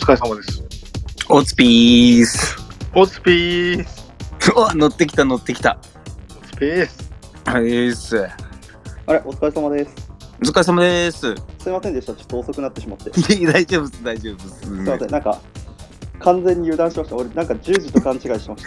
疲れ様です。おつぴーす。おつぴーす。お乗ってきた乗ってきた。おつぴーす。はいです。あれ、お疲れ様です。お疲れ様です。すいませんでした。ちょっと遅くなってしまって。い や大丈夫です、大丈夫です。すいません。なんか、完全に油断しました。俺、なんか10時と勘違いしまし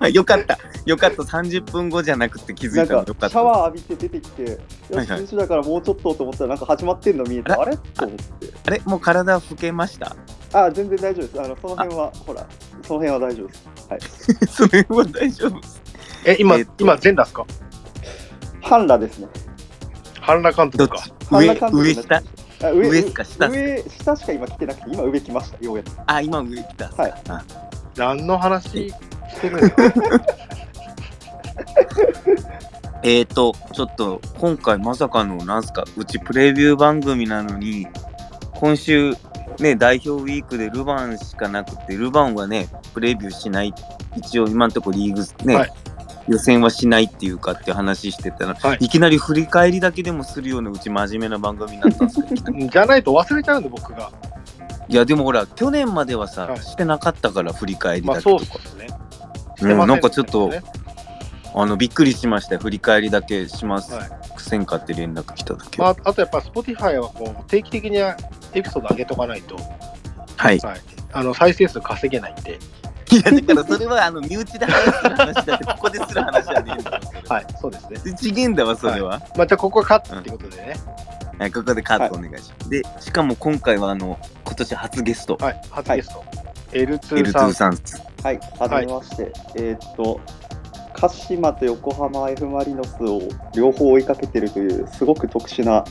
た。よかった。よかった。30分後じゃなくて気づないたのよかっ、た。シャワー浴びて出てきて、よし、はいはい10時だからもうちょっとと思ったら、なんか始まってんの見えて、ああれ？と思って。あれ？もう体拭けました？あ、全然大丈夫です。あの、その辺は、ほら、その辺は大丈夫です。はい。それは大丈夫です。え、今、えっと今、全裸っすか？半裸ですね。半裸監督か。上、上下？あ上上か下っすか？上、下しか今来てなくて、今上来ました。ようやく。あ、今上来たっすか？はいあ何の話してるんですかえーと、ちょっと、今回まさかの、なんすか、うちプレビュー番組なのに、今週、ね、代表ウィークでルヴァンしかなくて、ルヴァンはね、プレビューしない、一応今のところリーグね、はい。予選はしないっていうかって話してたら、はい。い、きなり振り返りだけでもするようなうち真面目な番組になったんですけど、じゃないと忘れちゃうんで、僕が。いやでもほら、去年まではさ、はい。してなかったから振り返りまあ、だけとか、そうっすね。うんなんかちょっと、ねあのびっくりしましたよ。振り返りだけします、はいせんかって連絡来た時まあは、、あとやっぱ、Spotify はこう定期的にエピソード上げとかないと、はい。はい、あの再生数稼げないんで、いや、だからそれはあの身内で話する話だって、ここでする話はねえんだわ。は。い、そうですね。それちげえんだわ、それは。まあ、じゃあ、ここはカットっていうことでね、はい、ここでカットお願いします。で、しかも今回はあの、今年初ゲスト、はい、初ゲスト、L2 L2 さん、さん。はい、はじめまして。えーっと、鹿島と横浜 F・ マリノスを両方追いかけてるという、すごく特殊な、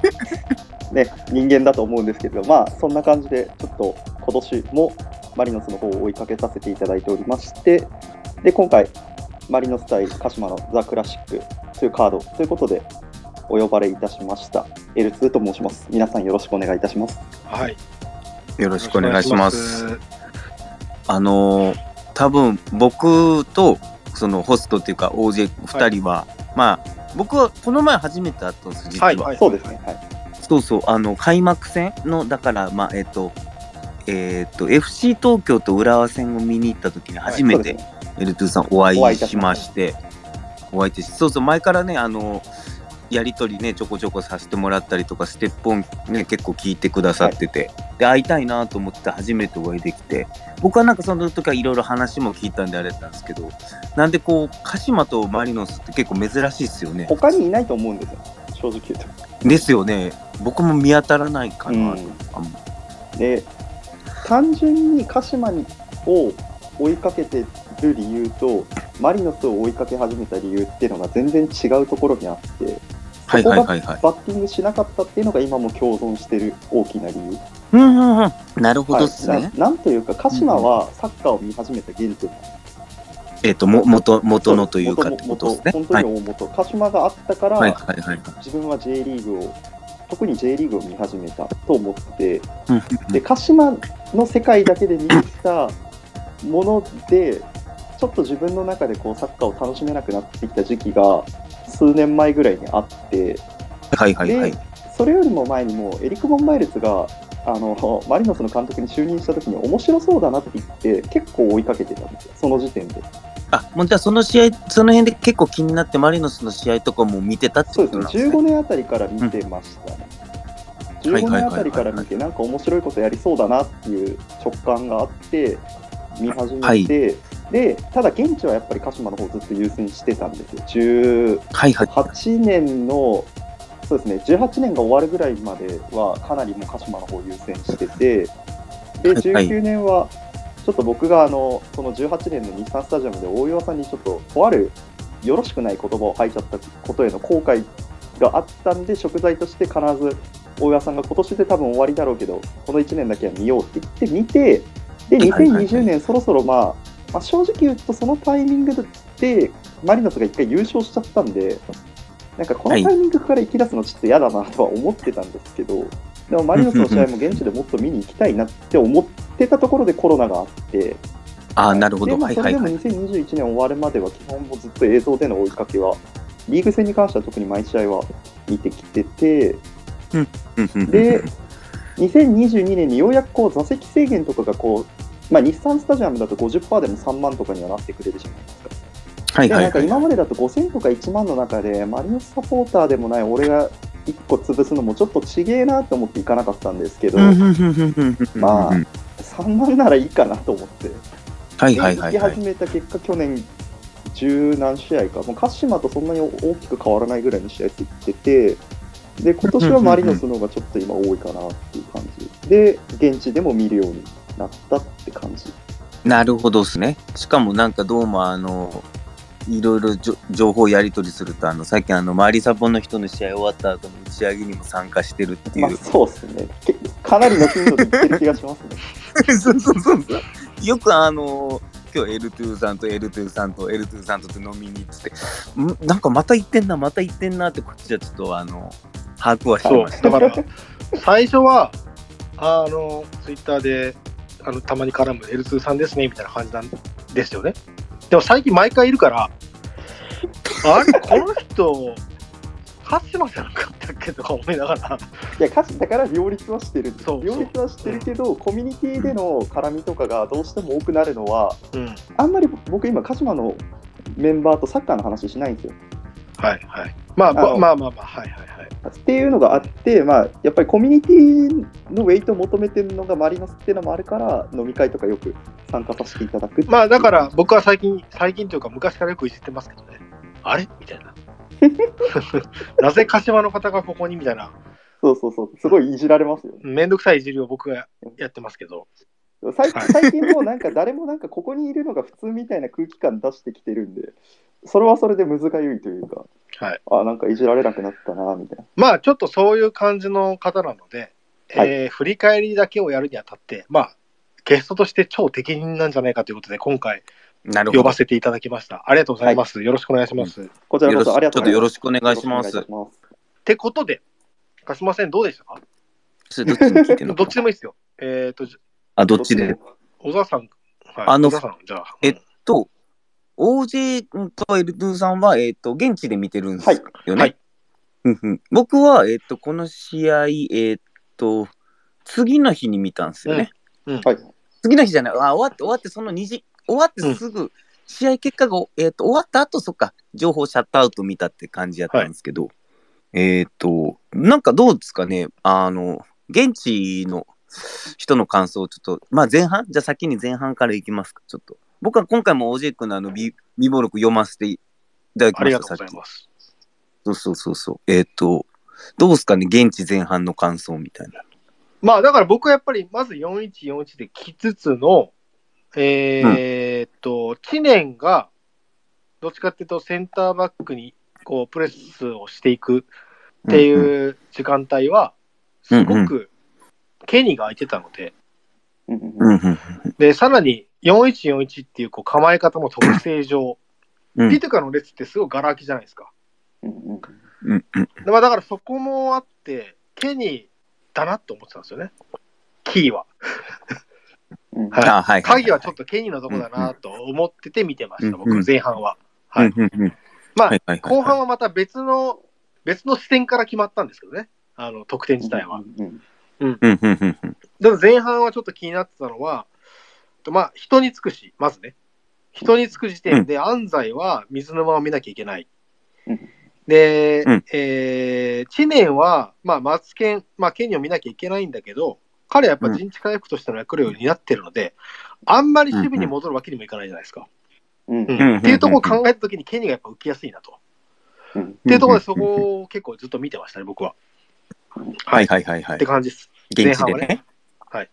ね、人間だと思うんですけど、まあ、そんな感じで、ちょっと今年もマリノスの方を追いかけさせていただいておりまして、で、今回、マリノス対鹿島のザ・クラシックというカードということで、お呼ばれいたしました。L2 と申します。皆さんよろしくお願いいたします。はい、よよろしくお願いします。あのー、多分僕とそのホストっていうか OJ2 人は、まあ、僕はこの前初めて会ったんです、実は。はいはいそうですね。はい。そうそう、あの、開幕戦の、だから、まあ、えっ、と、えっ、と、FC 東京と浦和戦を見に行った時に初めてそうですね。L2 さんお会いいしまして、お会いして、そうそう、前からね、あの、やりとりね、ちょこちょこさせてもらったりとか、ステップオンね、結構聞いてくださってて、で、会いたいなと思って初めてお会いできて、僕はなんかその時はいろいろ話も聞いたんであれだったんですけど、なんでこう、鹿島とマリノスって結構珍しいですよね。他にいないと思うんですよ、正直言うと。ですよね。僕も見当たらないかな。うんで単純に鹿島にを追いかけてる理由とマリノスを追いかけ始めた理由っていうのが全然違うところにあってはいそこがはいはいはい。バッティングしなかったっていうのが今も共存してる大きな理由、うんうんうん。なるほどっすね。はいななんというか鹿島はサッカーを見始めた原点えっ、と、も、元、元のというかってことですね。本当はい。に大元、鹿島があったから、はいはいはい。自分は J リーグを特に J リーグを見始めたと思ってうんで鹿島の世界だけで見てきたものでちょっと自分の中でこうサッカーを楽しめなくなってきた時期が数年前ぐらいにあってはいはいはい。で。それよりも前にもエリック・ボンバイルツがあのマリノスの監督に就任した時に面白そうだなって言って結構追いかけてたんですよ。その時点で。あ、もうじゃあその試合、その辺で結構気になってマリノスの試合とかも見てたってそうですね。ことなんですね。15年あたりから見てましたね、15はいはいはいはい年あたりから見てなんか面白いことやりそうだなっていう直感があって見始めて、でただ現地はやっぱり鹿島の方ずっと優先してたんですよ。はいはい。18年のそうですね18年が終わるぐらいまではかなりもう鹿島の方優先しててではい19年はちょっと僕があのその18年の日産スタジアムで大岩さんにちょっととあるよろしくない言葉を吐いちゃったことへの後悔があったんで食材として必ず大岩さんが今年で多分終わりだろうけどこの1年だけは見ようって言って見てではいはいはい。2020年そろそろまあ、まあ、正直言うとそのタイミングでマリノスが一回優勝しちゃったんでなんかこのタイミングから行き出すのちょっと嫌だなとは思ってたんですけどでもマリノスの試合も現地でもっと見に行きたいなって思ってたところでコロナがあってああ、なるほど。でまあ、それでもはいはいはい。2021年終わるまでは基本もずっと映像での追いかけはリーグ戦に関しては特に毎試合は見てきててで2022年にようやくこう座席制限とかがこう、まあ、日産スタジアムだと50%でも3万とかにはなってくれるじゃないですか。はいはいはい。今までだと5000とか1万の中で、マリノスサポーターでもない俺が1個潰すのもちょっとちげえなと思っていかなかったんですけど、まあ3万ならいいかなと思って、はいはいはいはいき始。めた結果、去年、十何試合か、もう鹿島とそんなに大きく変わらないぐらいの試合って言ってて、で今年はマリノスの方がちょっと今多いかなっていう感じで、現地でも見るようになったって感じ。なるほどですね。しかもなんかどうもあの、いろいろ情報やり取りすると、あの、さっきあの、マリサポの人の試合終わった後の打ち上げにも参加してるっていまあ、う。そうですね。けかなりの頻度で言ってる気がしますね。そうそうそうそう。よくあの、今日 L2 さんと L2 さんと L2 さんとって飲みに行ってなんかまた行ってんな、また行ってんなってこっちはちょっとあの、把握はしてました。だから最初はあのツイッターであのたまに絡む L2 さんですねみたいな感じなんですよね。でも最近毎回いるから あれこの人鹿島じゃなかったっけとか思いながら。いや、歌詞だから両立はしてる。そう両立はしてるけど、コミュニティでの絡みとかがどうしても多くなるのは、うん。あんまり僕今、鹿島のメンバーとサッカーの話しないんですよ。はいはい。まあまあまあまあまあはいはいはいっていうのがあって、まあ、やっぱりコミュニティのウェイトを求めてるのがマリノスっていうのもあるから、飲み会とかよく参加させていただくまあだから僕は最近最近というか昔からよくいじってますけどね。あれ？みたいな。なぜ鹿島の方がここに？みたいな。そうそうそう、すごいいじられますよね。めんどくさいいじりを僕がやってますけど。最はい。最近もうなんか誰もなんかここにいるのが普通みたいな空気感出してきてるんで、それはそれでむずがゆいというか、はいあなんかいじられなくなったなみたいな。まあちょっとそういう感じの方なので、はいえー振り返りだけをやるにあたって、まあ、ゲストとして超適任なんじゃないかということで、今回なるほど。呼ばせていただきました。ありがとうございます。よろしくお願いします。っこちらよろしこそありがとうちょっとよろししくお願いします。よろくお願いいたします。てことで、かすません、どうでしたか？どっちに聞いてるの どっちでもいいですよ。えっ、と、じあ、どっちで？小沢さん、はい、あの小沢さん、じゃあ、えっと、OJ とエルドゥさんは、えっと、現地で見てるんですよね？はい。うんうん。僕は、えっと、この試合、えっと、次の日に見たんですよね。はい。次の日じゃない、あ終わって、終わって、その2時、終わってすぐ、試合結果が、えっと、終わった後、そっか、情報シャットアウト見たって感じやったんですけど、えっと、なんかどうですかね、あの、現地の人の感想をちょっと、まあ前半？じゃあ先に前半からいきますか、ちょっと。僕は今回も OJ 君のあの、備備忘録読ませていただきありがました、さっき。とうございます。そうそうそうそう。えっ、と、どうですかね、現地前半の感想みたいな。まあ、だから僕はやっぱり、まず4141で来つつの、えーっと、知念が、どっちかっていうと、センターバックに、こう、プレスをしていくってうんうんいう時間帯は、すごく、ケニーが空いてたので、うんうんうんうんで、さらに、4141っていうこう構え方も特性上、うん。ピトカの列ってすごいガラ空きじゃないですか。うんうん。うんうんでまあ、だからそこもあって、ケニーだなって思ってたんですよね。キーは。うん。はい。あはい鍵はちょっとケニーのとこだなと思ってて見てました、うん僕は前半は。はい。うんうんうん。まあ、はいはいはい後半はまた別の、別の視点から決まったんですけどね、あの得点自体は。うん。うんうんうんうん。でも前半はちょっと気になってたのは、まあ、人につくし、まずね、人につく時点で安西は水沼を見なきゃいけない。うんで、うんえー知念は、まあ、松健、まあ、ケニーを見なきゃいけないんだけど、彼はやっぱ人知回復としての役割を担ってるので、あんまり守備に戻るわけにもいかないじゃないですか。っていうところを考えたときに、ケニーがやっぱ浮きやすいなと。うんっていうところで、そこを結構ずっと見てましたね、僕は。はいはいはいはいって。感じです。現地で前半はねね。はい。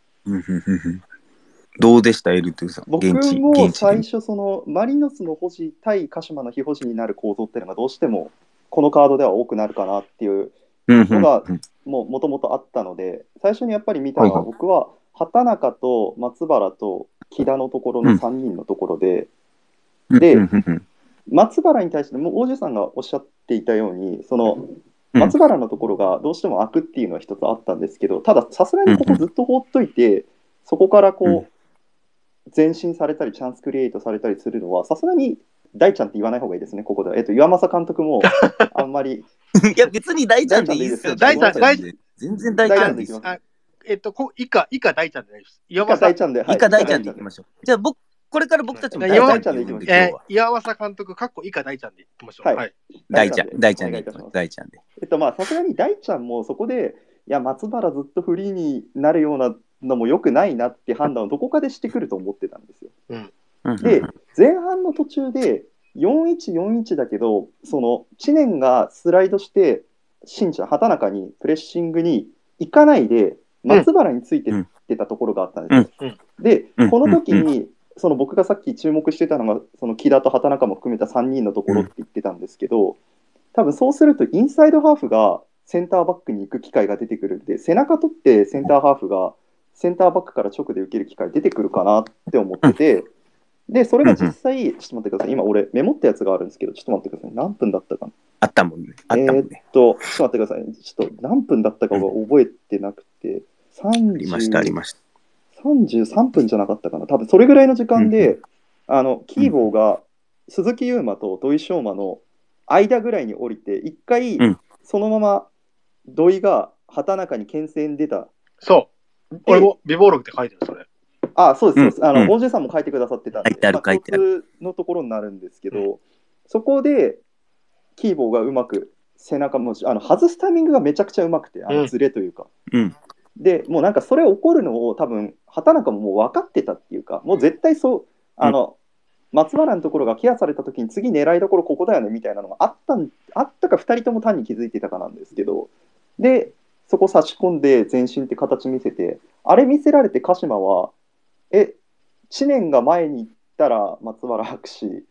どうでした、エルトゥさん。僕も最初、そのマリノスの保持対鹿島の非保持になる構造っていうのがどうしてもこのカードでは多くなるかなっていうのがももともとあったので最初にやっぱり見たのは僕は畑中と松原と木田のところの3人のところで、で松原に対してもう王子さんがおっしゃっていたようにそのうん。松原のところがどうしても開くっていうのは一つあったんですけどたださすがにここずっと放っといてそこからこう、うん前進されたりチャンスクリエイトされたりするのはさすがに大ちゃんって言わない方がいいですねここでは、えっと、岩政監督も あんまりいや、別に大ちゃんでいいですよ。大ちゃん大全然大ちゃんでいいですえっと、こ以下、以下大ちゃんでないです。岩以下間さん大ちゃんで。はい以下大ちゃんでいきましょう。じゃあ僕、これから僕たちも大ちゃんで呼んで、今え日は。ー岩政監督、かっこ以下大ちゃんでいきましょう。はいはい。大ちゃん、大ちゃんで大ちゃんで。えっとまあさすがに大ちゃんもそこでいや松原ずっとフリーになるようなのも良くないなって判断をどこかでしてくると思ってたんですよ。うん。で前半の途中で4141だけどその知念がスライドして新ちゃん畑中にプレッシングに行かないで松原についてってたところがあったんですよ。うん。でうん。この時にその僕がさっき注目してたのがその木田と畑中も含めた3人のところって言ってたんですけど多分そうするとインサイドハーフがセンターバックに行く機会が出てくるんで背中取ってセンターハーフがセンターバックから直で受ける機会出てくるかなって思ってて、でそれが実際、ちょっと待ってください。今俺メモったやつがあるんですけどちょっと待ってください。何分だったかなあったもんね。あったもん。えーっね。とちょっと待ってください。ちょっと何分だったかが覚えてなくてありました、あり30ました。33分じゃなかったかな。多分それぐらいの時間で、あのキーボーが鈴木優馬と土井昌磨の間ぐらいに降りて一回うん。そのまま土井が畑中に牽制に出た。そう。俺も備忘録って書いてる、それ。あそうですそうです、あのうん。さんも書いてくださってたんで書いてあるまあ書いてある。共通のところになるんですけど、そこでキーボーがうまく背中もあの外すタイミングがめちゃくちゃうまくてあうん。のズレというか、うん。でもうなんかそれ起こるのを多分畑中ももう分かってたっていうかもう絶対そうあの、松原のところがケアされた時に次狙いどころここだよねみたいなのがあったんあったか2人とも単に気づいてたかなんですけど。でそこ差し込んで前進って形見せてあれ見せられて鹿島はえ知念が前に行ったら松原白紙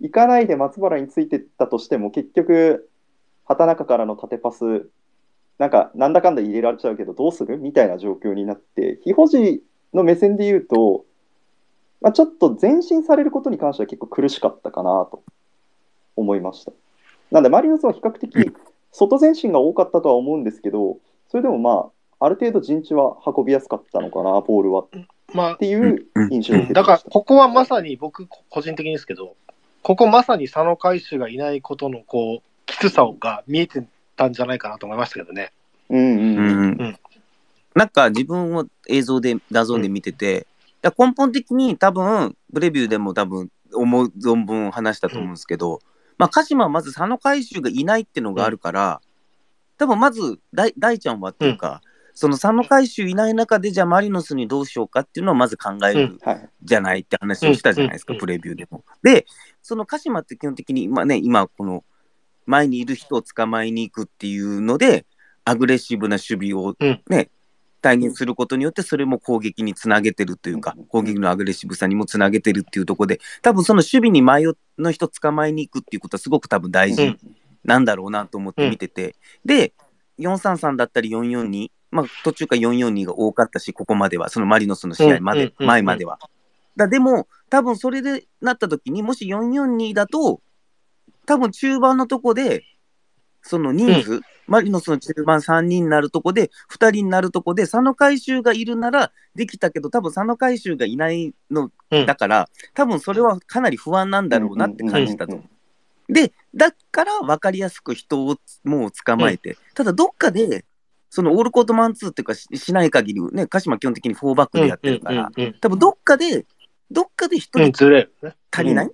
行かないで松原についてったとしても結局畑中からの縦パスなんかなんだかんだ入れられちゃうけどどうする？みたいな状況になって非保持の目線で言うと、まあ、ちょっと前進されることに関しては結構苦しかったかなと思いました。なんでマリノスは比較的外前進が多かったとは思うんですけどそれでもまあある程度陣地は運びやすかったのかなボールは。っまていう印象を受けあ、だから、てました。ここはまさに僕、個人的にですけど、ここまさに佐野海舟がいないことの、こう、きつさが見えてたんじゃないかなと思いましたけどね。うんうんううんん。なんか自分を映像で、画像で見てて、だから根本的に多分、プレビューでも多分、思う存分話したと思うんですけど、まあ、鹿島はまず佐野海舟がいないっていうのがあるから、多分まず大、大ちゃんはっていうか、その佐野海舟いない中で、じゃあマリノスにどうしようかっていうのをまず考えるはいじゃないって話をしたじゃないですか、うんプレビューでも。で、その鹿島って基本的に、まあね、今、この前にいる人を捕まえに行くっていうので、アグレッシブな守備をうん。ね、体現することによって、それも攻撃につなげてるというかうん、攻撃のアグレッシブさにもつなげてるっていうところで、多分その守備に前の人捕まえに行くっていうことはすごく多分大う事んなんだろうなと思って見てて、で、433だったり442、まあ途中から442が多かったし、ここまでは、そのマリノスの試合まで、うんうんうんうん。前までは。だでも、多分それでなった時に、もし442だと、多分中盤のとこで、その人数、マリノスの中盤3人になるとこで、2人になるとこで、佐野海舟がいるならできたけど、多分佐野海舟がいないのうん。だから、多分それはかなり不安なんだろうなって感じたと。思う。で、だから分かりやすく人をもう捕まえて、ただどっかで、そのオールコートマンツーっていうかししない限り、ね、鹿島基本的に4バックでやってるから、多分どっかで、どっかで人うん、にずれるね。足りない、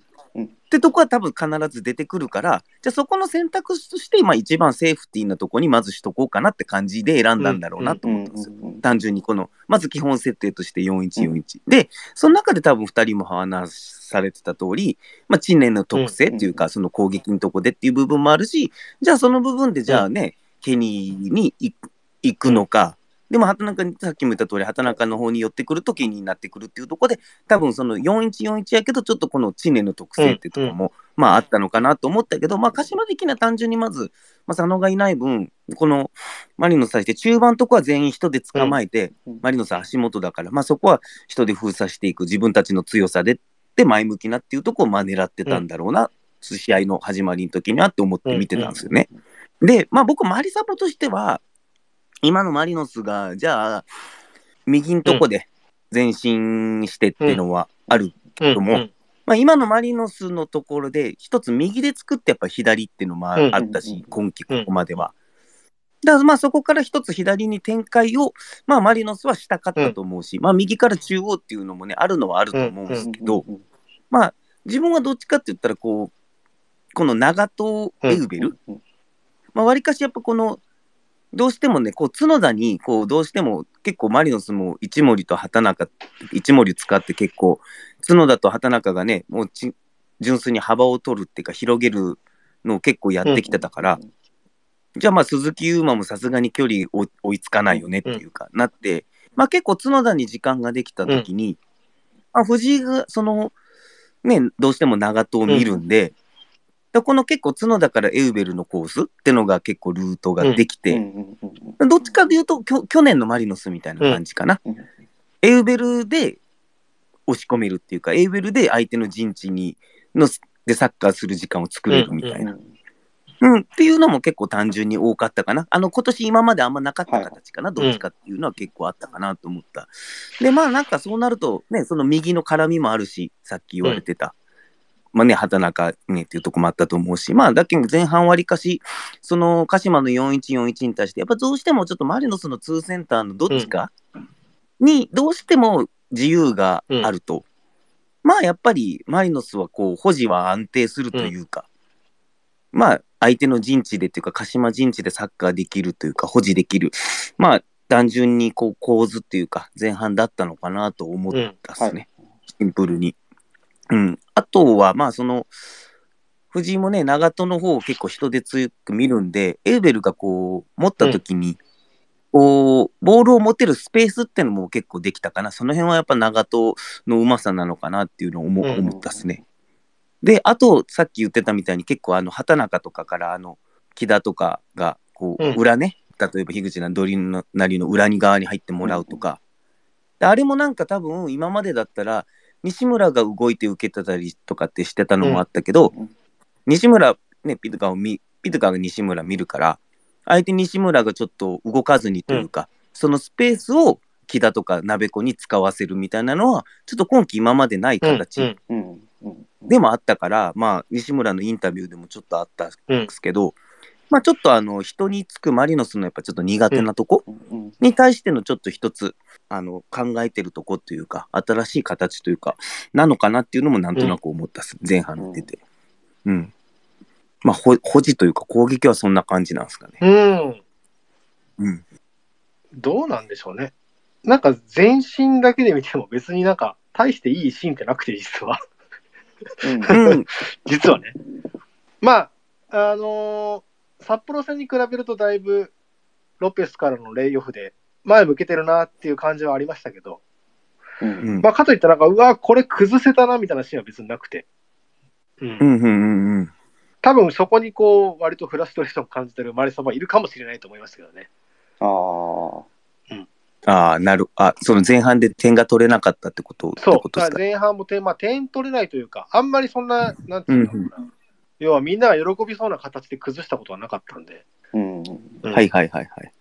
ってとこは多分必ず出てくるから、じゃあそこの選択肢として、まあ一番セーフティーなとこにまずしとこうかなって感じで選んだんだろうなとうん思ったんですよ。うんうん単純にこの、まず基本設定として4141。で、その中で多分2人も話されてた通り、まあ、知念の特性っていうか、その攻撃のとこでっていう部分もあるし、じゃあその部分で、じゃあね、ケニーに行くのか、でも畑中に、さっきも言った通り、畑中の方に寄ってくるとケニーになってくるっていうところで、多分その4141やけど、ちょっとこの知念の特性っていうところも、まああったのかなと思ったけど、まあ鹿島的には単純にまず、まあ、佐野がいない分、このマリノス対して中盤とこは全員人で捕まえて、うんマリノスは足元だから、まあそこは人で封鎖していく、自分たちの強さでって前向きなっていうところをまあ狙ってたんだろうな、試合の始まりの時にはって思って見てたんですよね。で、まあ僕、マリサポとしては、今のマリノスが、じゃあ、右のとこで前進してっていうのはあるう。んと思うまあ、今のマリノスのところで、一つ右で作ってやっぱ左っていうのもあったし、今季ここまでは。だからまあそこから一つ左に展開を、まあマリノスはしたかったと思うし、まあ右から中央っていうのもね、あるのはあると思うんですけど、まあ自分はどっちかって言ったら、こう、この長戸エウベル、うん。まあ、わりかしやっぱこの、どうしてもね、こう角田に、こう、どうしても結構マリノスも一森と畑中、一森使って結構、角田と畑中がね、もうち純粋に幅を取るっていうか、広げるのを結構やってきてたから、じゃあまあ鈴木優馬もさすがに距離追追いつかないよねっていうか、なって、まあ結構角田に時間ができたときに、まあ藤井がその、ね、どうしても長戸を見るんで、でこの結構角田からエウベルのコースってのが結構ルートができて、うんうんうんうんどっちかというときょ去年のマリノスみたいな感じかな。うんエウベルで押し込めるっていうか、エウベルで相手の陣地にのでサッカーする時間を作れるみたいな。うんうん、っていうのも結構単純に多かったかな。あの、今年今まであんまなかった形かな、いどっちかっていうのは結構あったかなと思った。で、まあなんかそうなると、ね、その右の絡みもあるし、さっき言われてた。まあね、畑中ねっていうとこもあったと思うし、まあだけど前半わりかし、その鹿島の4141に対して、やっぱどうしてもちょっとマリノスの2センターのどっちかにどうしても自由があると、まあやっぱりマリノスはこう保持は安定するというか、まあ相手の陣地でっていうか鹿島陣地でサッカーできるというか保持できる。まあ単純にこう構図っていうか前半だったのかなと思ったっすね、シンプルに。うん、あとはまあその藤井もね長門の方を結構人で強く見るんでエウベルがこう持った時に、こうボールを持てるスペースってのも結構できたかな。その辺はやっぱ長門のうまさなのかなっていうのを思,、ったっすね。であとさっき言ってたみたいに結構あの畑中とかからあの木田とかがこううん。裏ね、例えば樋口なりのなりの裏に側に入ってもらうとか、であれもなんか多分今までだったら西村が動いて受けてたりとかってしてたのもあったけど、うん。西村ねピトカーを見ピトカーが西村見るから相手西村がちょっと動かずにというか、そのスペースを木田とか鍋子に使わせるみたいなのはちょっと今季今までない形、うん。うん。うん。でもあったから、まあ、西村のインタビューでもちょっとあったんうんですけど、まあ、ちょっとあの人につくマリノスのやっぱちょっと苦手なとこに対してのちょっと一つあの考えてるとこというか、新しい形というか、なのかなっていうのもなんとなく思ったっす、前半見てて。うん。まあ、ほ保持というか攻撃はそんな感じなんですかね。うん。うん。どうなんでしょうね。なんか全身だけで見ても別になんか大していいシーンってなくて実は。うんうん。実はね。まあ、あのー札幌戦に比べるとだいぶロペスからのレイオフで前向けてるなっていう感じはありましたけど、うんうん。まあ、かといってなんか、うわ、これ崩せたなみたいなシーンは別になくて。うんうん。うん。うん。うん。多分そこにこう、割とフラストレーションを感じてるマリサはいるかもしれないと思いますけどね。ああああ、なる。あ、その前半で点が取れなかったってこと？そう、ことですか？だから前半も点、まあ、点取れないというか、あんまりそんな、なんていうのかな、要はみんなが喜びそうな形で崩したことはなかったんで。うんうんはいはいはいはい。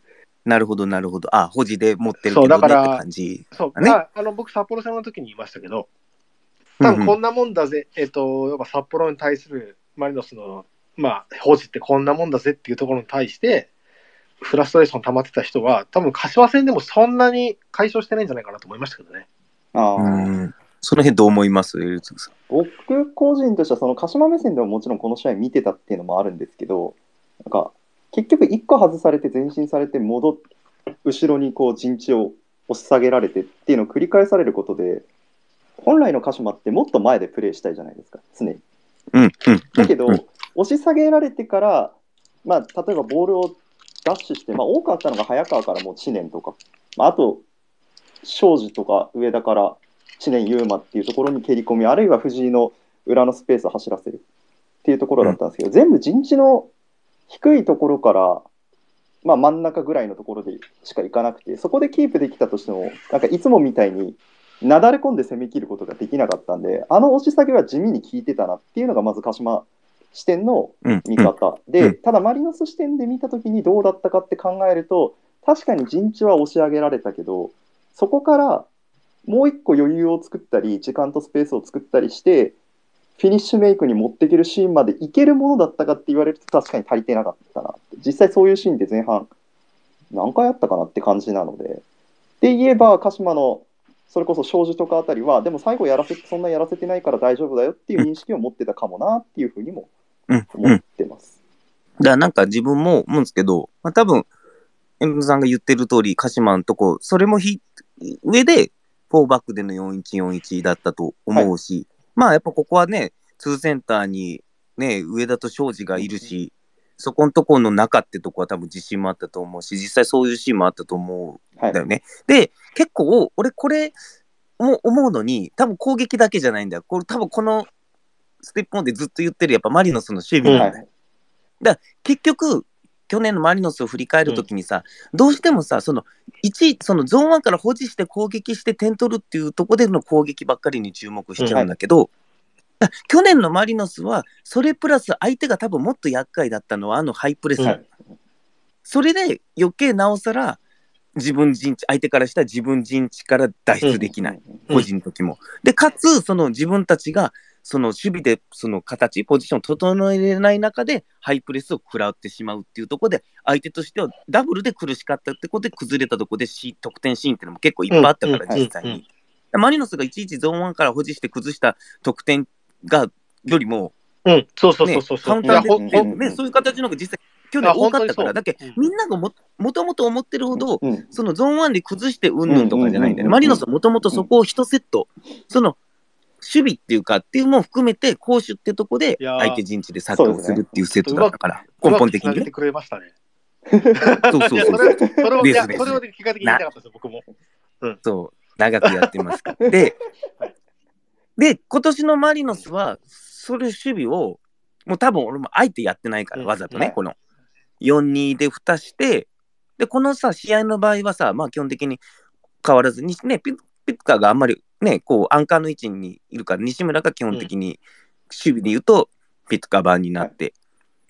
なるほどなるほど。あ、保持で持ってるけどねってそうだから感じ。そう、ねまあ、あの僕、札幌戦の時に言いましたけど、多分こんなもんだぜ、えっと、やっぱ札幌に対するマリノスの、まあ、保持ってこんなもんだぜっていうところに対して、フラストレーション溜まってた人は、多分柏戦でもそんなに解消してないんじゃないかなと思いましたけどね。ああ、うん。その辺どう思います？僕個人としてはその鹿島目線でももちろんこの試合見てたっていうのもあるんですけどなんか結局1個外されて前進されて戻っ後ろにこう陣地を押し下げられてっていうのを繰り返されることで本来の鹿島ってもっと前でプレーしたいじゃないですか常に。うん。うん。だけど、うん押し下げられてから、まあ、例えばボールをダッシュして、まあ、多かったのが早川からもう知念とか、まあ、あと庄司とか上田から知念優馬っていうところに蹴り込みあるいは藤井の裏のスペースを走らせるっていうところだったんですけど、全部陣地の低いところから、まあ、真ん中ぐらいのところでしか行かなくてそこでキープできたとしてもなんかいつもみたいになだれ込んで攻め切ることができなかったんであの押し下げは地味に効いてたなっていうのがまず鹿島視点のうん。見方、うでん。ただマリノス視点で見た時にどうだったかって考えると確かに陣地は押し上げられたけどそこからもう一個余裕を作ったり時間とスペースを作ったりしてフィニッシュメイクに持っていけるシーンまでいけるものだったかって言われると確かに足りてなかったな実際そういうシーンって前半何回あったかなって感じなので。で言えば、鹿島のそれこそ庄司とかあたりは、でも最後やらせそんなやらせてないから大丈夫だよっていう認識を持ってたかもなっていうふうにもうん。思ってます。だからなんか自分も思うんですけど、まあ多分、エムさんが言ってる通り、鹿島のとこ、それもひ上で、4バックでの4141だったと思うし、まあやっぱここはね、2センターにね、上田と庄司がいるし、そこのところの中ってとこは多分自信もあったと思うし、実際そういうシーンもあったと思はいうんだよね。で、結構、俺これも思うのに、多分攻撃だけじゃないんだよ。これ多分このステップオンでずっと言ってるやっぱマリノスの守備なんだよ。はい。結局、去年のマリノスを振り返るときにさ、どうしてもさ、その1、そのゾーン1から保持して攻撃して点取るっていうところでの攻撃ばっかりに注目しちゃうんだけど、だ去年のマリノスは、それプラス相手が多分もっと厄介だったのは、あのハイプレス、はいそれで余計なおさら、自分陣地、相手からしたら自分陣地から脱出できない。うん。個人の時も。で、かつ、その自分たちが、その守備でその形、ポジションを整えれない中で、ハイプレスを食らってしまうっていうところで、相手としてはダブルで苦しかったってことで、崩れたところでし得点シーンっていうのも結構いっぱいあったから、うん実際うんうんに。マリノスがいちいちゾーン1から保持して崩した得点が、よりも、うん、そうそうそねうそう、カウンターでね、そういう形の方が実際、去年多かったから、だけうんみんながももともと思ってるほど、うんそのゾーン1で崩してうんぬんとかじゃないんだよね。うんうんうんうんマリノスはもともとそこを1セット、その守備っていうかっていうのも含めて、攻守ってとこで相手陣地でサッカーをするっていうセットだったから、根本的にねうまく繋げて。くれましたね。そうそうそそうれ、それを、いや、ですですそれを結果的に言いたかったですよ、僕も。そう、長くやってますから。ではい、で、今年のマリノスは、それ守備を、もう多分俺もあえてやってないから、うんわざとね、はいこの4-2で蓋して、で、このさ、試合の場合はさ、まあ基本的に変わらずに、ね、ピピッカーがあんまりね、こう、アンカーの位置にいるから、西村が基本的に守備で言うと、ピッカー版になって、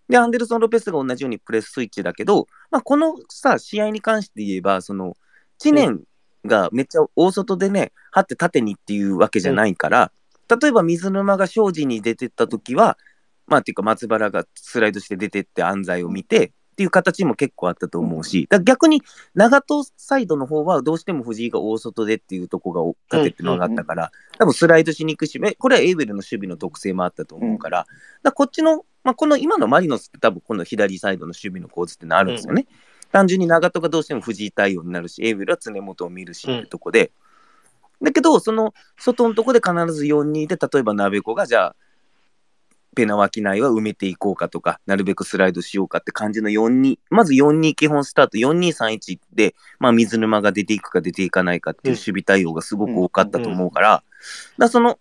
で、アンデルソン・ロペスが同じようにプレススイッチだけど、まあ、このさ、試合に関して言えば、その、知念がめっちゃ大外でね、張って縦にっていうわけじゃないから、例えば水沼が庄司に出てった時は、まあ、っていうか松原がスライドして出てって安西を見て、っていう形も結構あったと思うし、だ逆に長戸サイドの方はどうしても藤井が大外でっていうとこが縦っていうのがあったから、多分スライドしに行くし、えこれはエイベルの守備の特性もあったと思うから、だこっちの、まあ、この今のマリノスって多分この左サイドの守備の構図ってのあるんですよね。単純に長戸がどうしても藤井対応になるし、エイベルは常本を見るしってとこで、だけど、その外のとこで必ず4-2で、例えば鍋子がじゃあ、ペナ脇内は埋めていこうかとか、なるべくスライドしようかって感じの4-2、まず4-2基本スタート、4-2-3-1で、まあ、水沼が出ていくか出ていかないかっていう守備対応がすごく多かったと思うから、だその、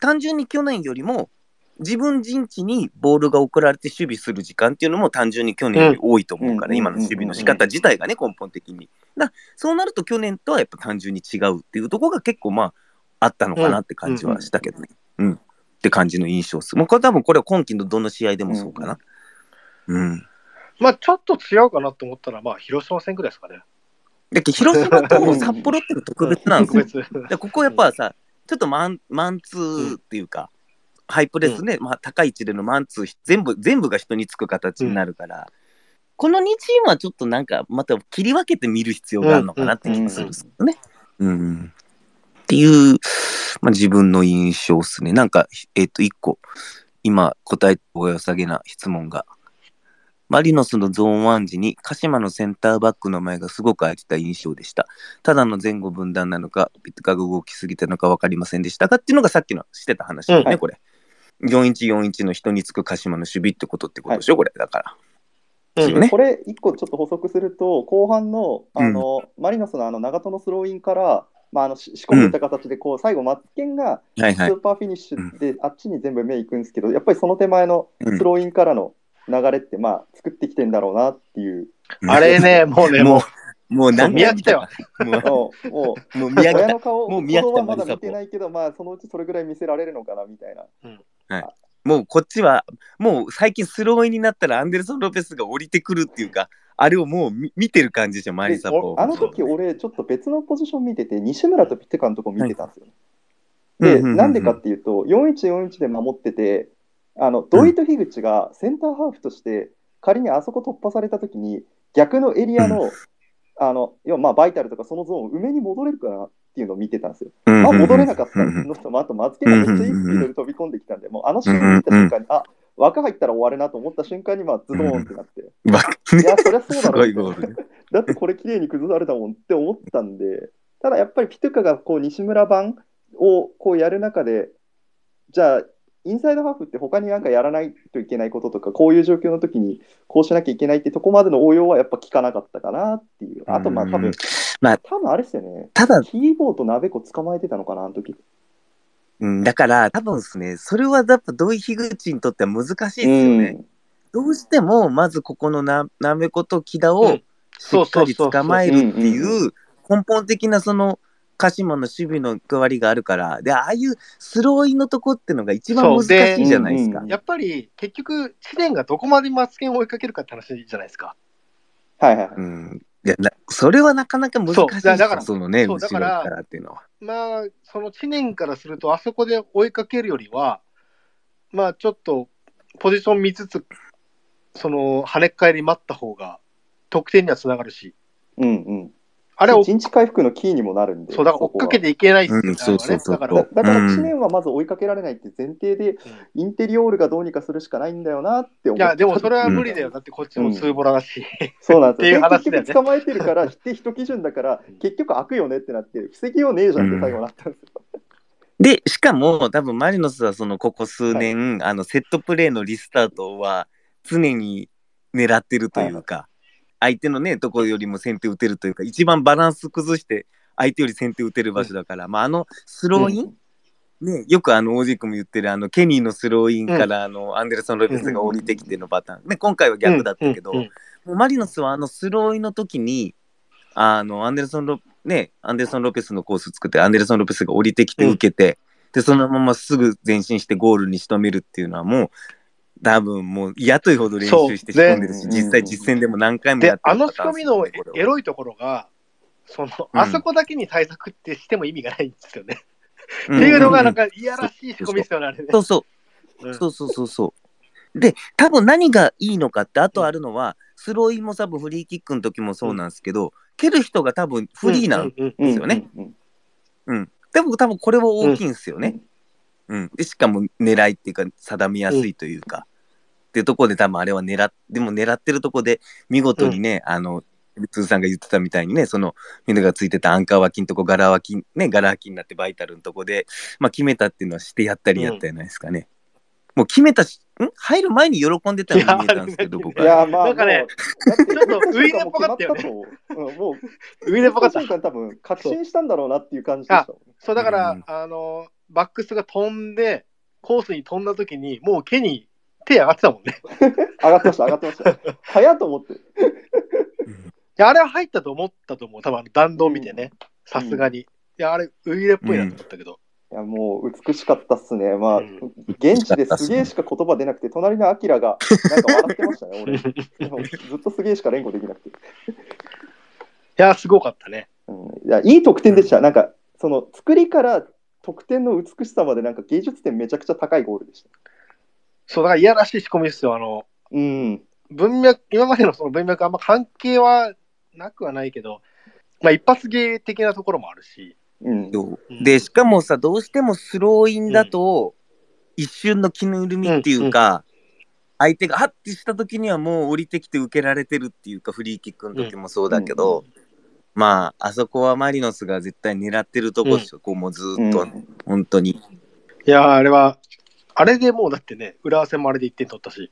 単純に去年よりも、自分陣地にボールが送られて守備する時間っていうのも単純に去年より多いと思うから、うん今の守備の仕方自体がね、根本的に。だそうなると去年とはやっぱ単純に違うっていうところが結構まあ、あったのかなって感じはしたけどね。うん。って感じの印象っす。もうこれ多分これは今季のどの試合でもそうかな。うん。まあ、ちょっと違うかなと思ったら、まあ、広島戦ぐらいですかね。だけど広島と札幌っての特別なんですよ。でここやっぱさ、ちょっとマンマンツーっていうか、ハイプレスね、まあ、高い位置でのマンツー、全部全部が人につく形になるから、この2チームはちょっとなんか、また切り分けて見る必要があるのかなって気がするんですよね。うん。っていう、まあ、自分の印象っすね。なんか、えっ、と、1個、今答えおよさげな質問が。マリノスのゾーン1時に鹿島のセンターバックの前がすごく空いてた印象でした。ただの前後分断なのか、ピトゥカが動きすぎたのか分かりませんでしたがっていうのがさっきのしてた話だよね、うんはいこれ。4141の人につく鹿島の守備ってことってことでしょ、これ。だから。ですよね。これ、一個ちょっと補足すると、後半のあの、マリノスのあの長友のスローインから、まあ、あのし仕込めた形でこう、最後、マッケンがはいはい。スーパーフィニッシュで、あっちに全部目いくんですけど、やっぱりその手前のうん。スローインからの流れって、まあ、作ってきてんだろうなっていう、あれね、もうね、ももう、もう何見飽きたよ。もう、もう、もうもう見飽きた。親の顔もう見飽きたまだ見てないけど、まあ、そのうちそれぐらい見せられるのかなみたいな。もうこっちは、もう最近スローインになったらアンデルソン・ロペスが降りてくるっていうか、あれをもう見見てる感じでしょ、マリサポ。であの時俺、ちょっと別のポジション見てて、西村とピッテカのとこ見てたんですよ。で、なんでかっていうと、4141で守ってて、あの土井と樋口がセンターハーフとして、仮にあそこ突破された時に、逆のエリアのあの要はまあバイタルとかそのゾーン埋めに戻れるかなっていうのを見てたんですよ。うんまあ戻れなかったのと、まあ、あと松木がめっちゃいいスピードで飛び込んできたんで、もうあの瞬間見た瞬間に、あ枠入ったら終わるなと思った瞬間に、まあズドーンってなって、わいや、そりゃそうだすろう。だってこれ綺麗に崩されたもんって思ったんで、ただやっぱりピトゥカがこう西村版をこうやる中で、じゃあ、インサイドハーフって他になんかやらないといけないこととか、こういう状況の時にこうしなきゃいけないってとこまでの応用はやっぱ聞かなかったかなっていう。あとまあ多分うん、まあ多分あれですよね。ただ、キーボード鍋子捕まえてたのかな、あの時。うん、だから多分ですね、それはやっぱ土井樋口にとっては難しいですよね。どうしても、まずここのななめこと木田うをんしっかり捕まえるっていそう根本的なその鹿島の守備の役割があるから、で、ああいうスローインのとこってのが一番難しいじゃないですかでうん。やっぱり結局、知念がどこまでマツケンを追いかけるかって話じゃないですか。はいはいはい。うん。いやなそれはなかなか難しいだだからそのね、後ろからっていうのは。まあ、その知念からすると、あそこで追いかけるよりは、まあ、ちょっとポジション見つつ、その跳ね返り待った方が得点にはつながるし、うんうん。あれは、陣地回復のキーにもなるんで。そうだから追っかけていけないっすよね、うんそうそうそう。だから、だだからうん。知念はまず追いかけられないって前提で、インテリオールがどうにかするしかないんだよなって思いや、でもそれは無理だよ。うんだってこっちもツーボラだし。そうなんですよ。っていう話だよね。で結局捕まえてるから、否定一基準だから、結局開くよねってなって、防ぎようねえじゃんって最後なったんですよ。で、しかも、多分マリノスはそのここ数年、あのセットプレーのリスタートは常に狙ってるというか、相手のね、ところよりも先手打てるというか、一番バランス崩して、相手より先手打てる場所だから、まあ、あのスローイン、ね、よくあの、オージー君も言ってる、あの、ケニーのスローインから、あの、アンデルソン・ロペスが降りてきてのパターン。ね、今回は逆だったけど、うんうんもうマリノスはあのスローインの時に、あの、アンデルソンロ、ね、アンデルソン・ロペスのコース作って、アンデルソン・ロペスが降りてきて受けて、で、そのまますぐ前進してゴールに仕留めるっていうのはもう、多分もう嫌というほど練習して仕込んでるし、そう実際実戦でも何回もでやって、るあの仕込みのエロいところが、その、うんあそこだけに対策ってしても意味がないんですよね。うんっていうのが、なんか、いやらしい仕込みですよね、あれね。そうそう。うんそうそうそうそう。で、多分何がいいのかって、あとあるのは、スローインも多分フリーキックの時もそうなんですけど、蹴る人が多分フリーなんですよね。うんうん。でも多分これは大きいんですよね。うん。で、しかも狙いっていうか、定めやすいというか、っていうところで多分あれは狙っ、でも狙ってるところで、見事にね、あの、通さんが言ってたみたいにね、その、みんながついてたアンカー脇のとこ、ガラ脇、ね、ガラ脇になってバイタルのとこで、まあ決めたっていうのはしてやったりやったじゃないですかね。もう決めたし、ん？入る前に喜んでたように見えたんですけど、僕は。いや、まあ、なんかねちょっとウイイレっぽかったよねもう決まったとうんもう、上でぽかった瞬。間多分確信したんだろうなっていう感じでした。そう、だから、うんあの、バックスが飛んで、コースに飛んだ時に、もう毛に手上がってたもんね。上がってました、上がってました。早っと思って。いや、あれは入ったと思ったと思う。多分あの弾道見てね。さすがに。いや、あれ、ウイレっぽいなと思ったけど。いや、もう美しかったっすね。まあ、うん現地ですげえしか言葉出なくて、隣のアキラがなんか笑ってましたね、俺。でもずっとすげえしか連呼できなくて。いや、すごかったね。うん、いや、いい得点でした。なんか、その作りから得点の美しさまで、なんか芸術点めちゃくちゃ高いゴールでした。そう、だからいやらしい仕込みですよ。あの、うん。文脈、今までのその文脈あんま関係はなくはないけど、まあ一発芸的なところもあるし。うん。で、しかもさ、どうしてもスローインだと、一瞬の気の緩みっていうか、相手がハッてした時にはもう降りてきて受けられてるっていうか、フリーキックの時もそうだけど、まあ、あそこはマリノスが絶対狙ってるとこですよ、こうもうずーっと、うん本当に。いや、あれは、あれでもうだってね、浦和戦もあれで1点取ったし、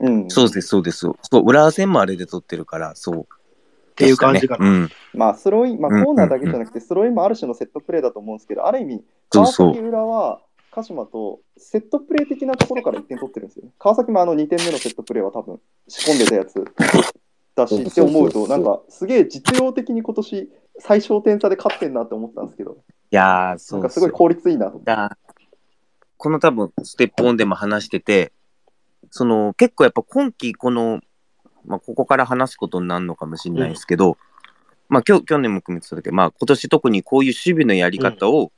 うん。そうです、そうです。そう、浦和戦もあれで取ってるから、そう。っっていう感じかな。うん。まあ、スローイン、まあ、うんコーナーだけじゃなくて、スローインもある種のセットプレーだと思うんですけど、ある意味、川そうそう崎浦は鹿島とセットプレー的なところから1点取ってるんですよね。川崎もあの2点目のセットプレーは多分仕込んでたやつ だしって思うと、なんかすげえ実用的に今年最小点差で勝ってんなって思ったんですけど、いやー、なそうですよ。んかすごい効率いいなと思って。だこの多分ステップオンでも話しててその結構やっぱ今季この、まあ、ここから話すことになるのかもしれないですけど、まあ今日去年も含めてたけど、まあ、今年特にこういう守備のやり方を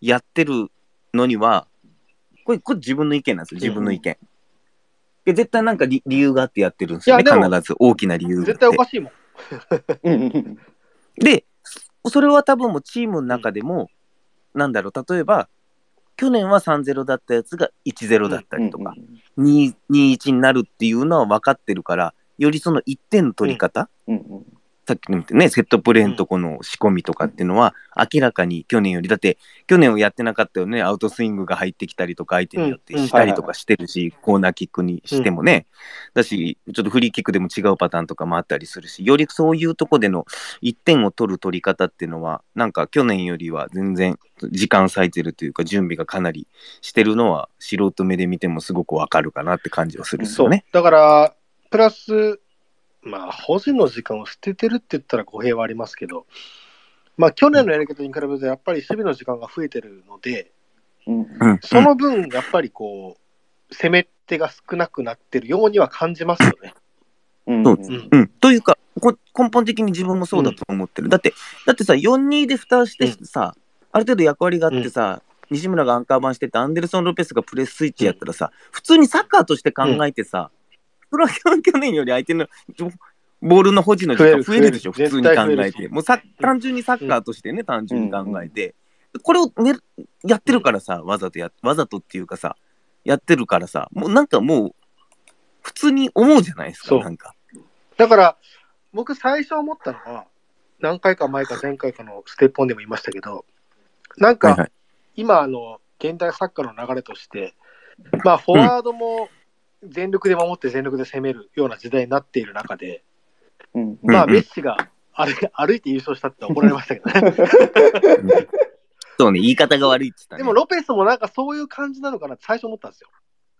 やってるのには、これこれ自分の意見なんですよ。自分の意見。で絶対なんか理理由があってやってるんですよね。いやでも必ず大きな理由があって。絶対おかしいもん。で、それは多分もうチームの中でも、なんだろう、例えば、去年は3-0だったやつが1-0だったりとか、2 2-1になるっていうのは分かってるから、よりその1点の取り方、うんうんさっきのね、セットプレーのとこの仕込みとかっていうのは、明らかに去年より、だって、去年はやってなかったよね、アウトスイングが入ってきたりとか、相手によってしたりとかしてるし、コーナーキックにしてもね、だし、ちょっとフリーキックでも違うパターンとかもあったりするし、よりそういうとこでの1点を取る取り方っていうのは、なんか去年よりは全然時間割いてるというか、準備がかなりしてるのは、素人目で見てもすごくわかるかなって感じはするんですそう。よね。。だから、プラス、まあ、保持の時間を捨ててるって言ったら語弊はありますけど、まあ、去年のやり方に比べると、やっぱり守備の時間が増えてるので、うん。うん、その分、やっぱりこう、攻め手が少なくなってるようには感じますよね。うん。そううん。うん、というかこ根本的に自分もそうだと思ってる、だってだってさ4-2で蓋してさ、ある程度役割があってさ、西村がアンカー版しててアンデルソン・ロペスがプレススイッチやったらさ、普通にサッカーとして考えてさ、それは去年より相手のボールの保持の時間増えるでしょ普通に考えて。もうさ単純にサッカーとしてね、単純に考えて、これを、ね、やってるからさわざとやわざとっていうかさやってるからさもうなんかもう普通に思うじゃないですかなんか。だから、僕最初思ったのは、何回か前か前回かのステップオンでも言いましたけど、なんか、はいはい。今、あの、現代サッカーの流れとして、まあ、フォワードも全力で守って全力で攻めるような時代になっている中で、うんうんまあ、うんメッシが歩い 歩いて優勝したって怒られましたけどね。そうね、言い方が悪いって言ったね。でも、ロペスもなんかそういう感じなのかなって最初思ったんですよ。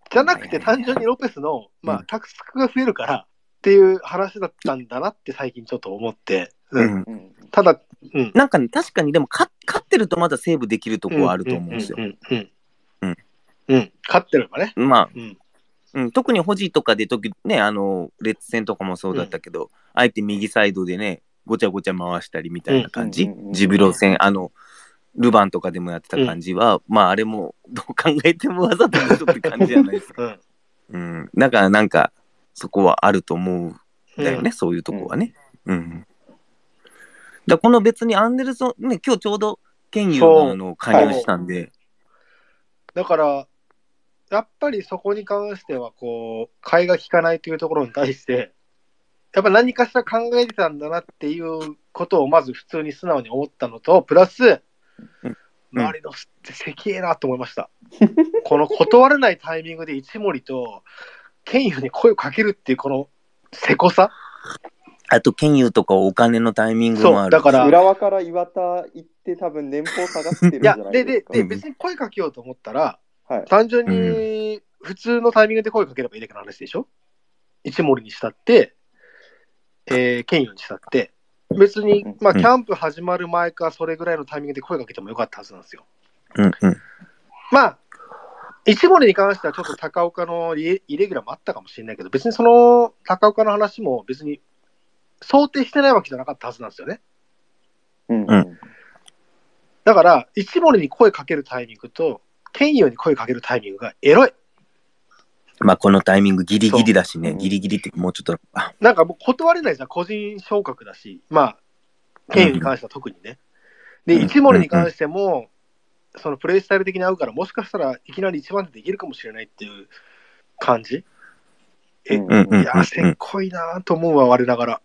じゃなくて、単純にロペスの、まうんあ、タクスクが増えるからっていう話だったんだなって最近ちょっと思って、ううんん、うんただ、うん。なんかね、確かにでも勝勝ってるとまだセーブできるとこはあると思うんですよ。うん。うん。うんうん。勝ってればね。まあ、うん。うん、特に保持とかで時ね、あの、列戦とかもそうだったけど、あえて右サイドでね、ごちゃごちゃ回したりみたいな感じ、うんうんうんうんジュビロ戦、あの、ルヴァンとかでもやってた感じは、まああれもどう考えてもわざとでしょって感じじゃないですか。うん。うん。だからなんか、そこはあると思うんだよね、うんそういうとこはね。うん。だこの別にアンデルソン、ね、今日ちょうどケンユがあの加入したんで、だから、やっぱりそこに関しては、こう、替えが利かないというところに対して、やっぱ何かしら考えてたんだなっていうことをまず普通に素直に思ったのと、プラスうん、周りのすってせきえなと思いました。この断れないタイミングで一森とケンユに声をかけるっていうこのせこさあとケンユとかお金のタイミングもあるそうだから浦和から岩田行って多分年俸下がってるんいやじゃないででですか。で別に声かけようと思ったら、はい。単純に普通のタイミングで声かければいいだけの話でしょ？一森にしたって、えー、ケンユにしたって、別に、まあ、うんキャンプ始まる前か、それぐらいのタイミングで声かけてもよかったはずなんですよ。うんうん。まあ、一森に関してはちょっと高岡のイレイレギュラーもあったかもしれないけど、別にその高岡の話も別に想定してないわけじゃなかったはずなんですよね。うんうんだから、一森に声かけるタイミングと、ケンユに声かけるタイミングがエロい。まあこのタイミングギリギリだしね、ギリギリってもうちょっと、あなんかもう断れないじゃん、個人昇格だし、まあ、ケンユに関しては特にね。で、うん一森に関しても、そのプレイスタイル的に合うから、もしかしたらいきなり一番手できるかもしれないっていう感じ。え、うんうんうんいや、せっこいなと思うわ、我ながら。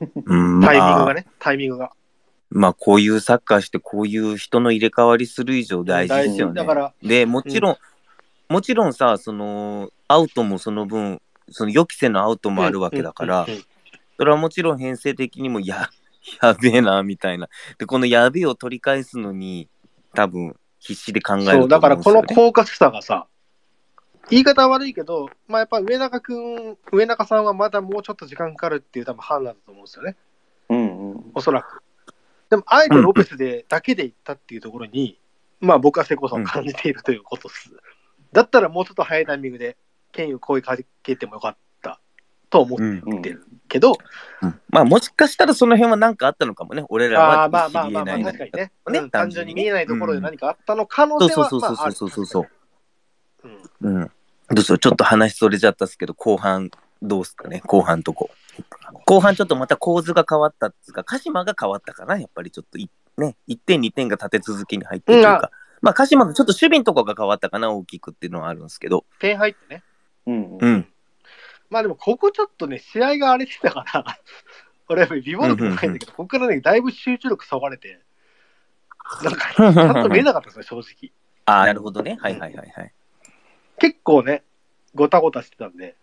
うんタイミングまあ、がね、タイミングが。まあこういうサッカーしてこういう人の入れ替わりする以上大事ですよね。だから、でもちろん、もちろんさそのアウトもその分その予期せぬアウトもあるわけだから、うんうんうんそれはもちろん編成的にもや やべえなみたいなでこのやべえを取り返すのに多分必死で考えると思そう、だからこの狡猾さがさ、言い方は悪いけど、まあやっぱ上中くん、上中さんはまだもうちょっと時間かかるっていう多分判断だと思うんですよね。うんうんおそらく。でも、あえてロペスで、だけで行ったっていうところに、まあ僕はセコさを感じているということです。だったらもうちょっと早いタイミングで、ケンユ声かけてもよかったと思うんってるけど、うん。まあもしかしたらその辺は何かあったのかもね俺らはまあまあまあまあ、確かにね。ねうん単純に見えないところでうん何かあったの可能そう性は、そうそうそう。まああるそうそうそう。うん。うんどうしよう。ちょっと話それちゃったっすけど後半どうっすかね。後半とこ後半ちょっとまた構図が変わったっていうか、鹿島が変わったかな、やっぱりちょっとい、ね、1点、2点が立て続けに入ってというか、まあ、鹿島のちょっと守備のとこが変わったかな、大きくっていうのはあるんですけど、点入ってね。うんう。ん。まあでも、ここちょっとね、試合が荒れてたから、っぱりリボルブもないんだけど、ここからね、だいぶ集中力そがれて、なんか、ちゃんと見えなかったですね、正直。ああ、なるほどね。はいはいはいはい。結構ね、ごたごたしてたんで。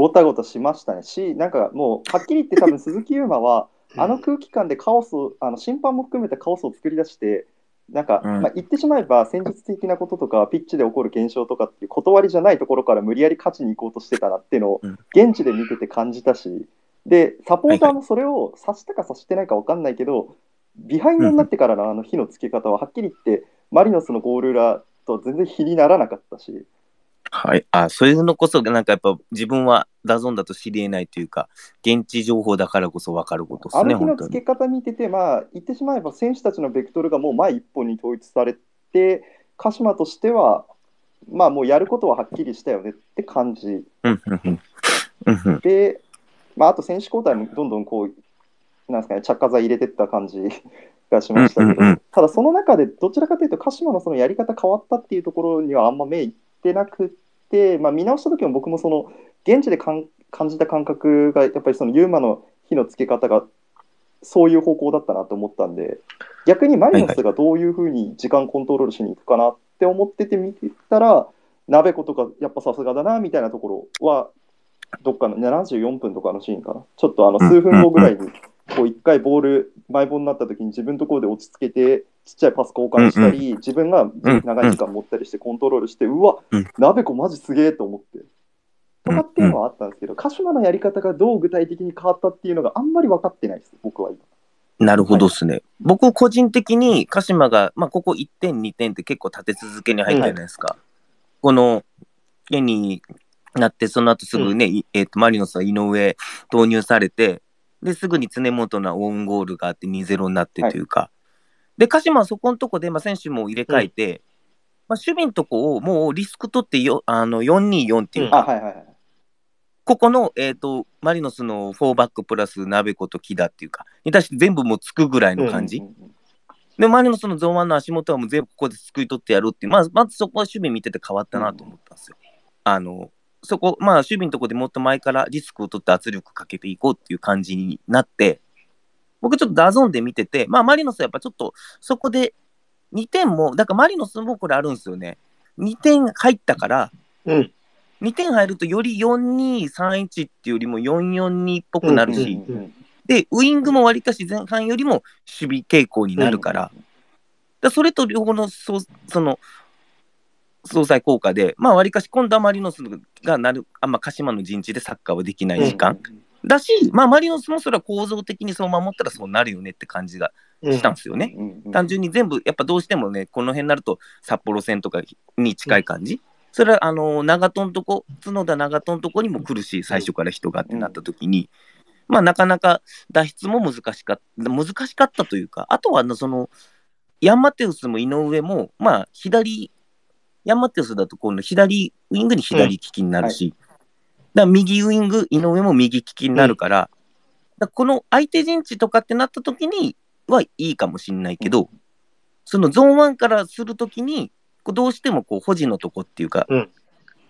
ごたごたしましたね。し、なんかもう、はっきり言って多分 鈴木優馬は、あの空気感でカオスを、あの審判も含めてカオスを作り出して、なんか、うん。まあ、言ってしまえば戦術的なこととか、ピッチで起こる現象とかっていう断りじゃないところから無理やり勝ちに行こうとしてたなっていうのをうん、現地で見てて感じたし、で、サポーターもそれを察したか察してないか分かんないけど、ビハインドになってからのあの火のつけ方は、はっきり言って、マリノスのゴール裏と全然比にならなかったし、はい。あそういうのこそ、なんかやっぱ自分はダゾンだと知り得ないというか、現地情報だからこそ分かることですね、あの日の。つけ方見てて、まあ、言ってしまえば選手たちのベクトルがもう前一本に統一されて、鹿島としては、まあ、もうやることははっきりしたよねって感じで、まあ、あと選手交代もどんどんこう、なんですかね、着火剤入れてった感じ がしましたけど、ただその中でどちらかというと、鹿島のそのやり方変わったっていうところにはあんま目いってなくて、まあ、見直した時も僕もその現地で感じた感覚が、やっぱりそのユーマの火のつけ方がそういう方向だったなと思ったんで、逆にマリノスがどういうふうに時間コントロールしに行くかなって思ってて見てたら、鍋子とかやっぱさすがだなみたいなところは、どっかの74分とかのシーンかな、ちょっとあのうん数分後ぐらいに、こう一回ボール、マイボールになった時に自分のところで落ち着けて、ちっちゃいパス交換したり、自分が長い時間持ったりしてコントロールして、うわうん、鍋子マジすげえと思って。とかっていうのはあったんですけど、鹿島のやり方がどう具体的に変わったっていうのがあんまり分かってないです、僕は今。なるほどですね。僕個人的に鹿島が、まあ、ここ1点、2点って結構立て続けに入ったじゃないですか。この、家になって、その後すぐね、いえっ、と、マリノスは井上投入されて、で、すぐに常本のオウンゴールがあって2-0になってというか、で、鹿島はそこのとこで、まあ、選手も入れ替えて、まあ、守備のとこをもうリスク取ってよあの4-2-4っていううん。か、あ、はいはいはい。ここの、えっ、と、マリノスの4バックプラス鍋子と木田っていうか、に対して全部もうつくぐらいの感じ。うんうんうんで、マリノスのゾーン1の足元はもう全部ここですくい取ってやるっていう、まず、まずそこは守備見てて変わったなと思ったんですよ。あの、そこ、まあ、守備のとこでもっと前からリスクを取って圧力かけていこうっていう感じになって、僕ちょっとダゾーンで見てて、まあ、マリノスはやっぱちょっとそこで2点も、だからマリノスもこれあるんですよね。2点入ったから、うん。2点入るとより4-2-3-1っていうよりも4-4-2っぽくなるし、うんうんうんで、ウイングもわりかし前半よりも守備傾向になるから、だそれと両方のそうその相殺効果で、まあ、わりかし今度はマリノスがなる、あんま鹿島の陣地でサッカーはできない時間、だし、まあ、マリノスもそれは構造的にそう守ったらそうなるよねって感じがうん。したんですよね。うんうん単純に全部、やっぱどうしてもね、この辺になると札幌戦とかに近い感じ。それはあの長門のとこ、角田長門のとこにも来るし、最初から人がってなった時に、まあなかなか脱出も難しかった、難しかったというか、あとはその、ヤンマテウスも井上も、まあ左、ヤンマテウスだとこの左ウイングに左利きになるし、だから右ウイング、井上も右利きになるから、だからこの相手陣地とかってなった時にはいいかもしれないけど、そのゾーン1からするときに、どうしてもこう保持のとこっていうか、うん。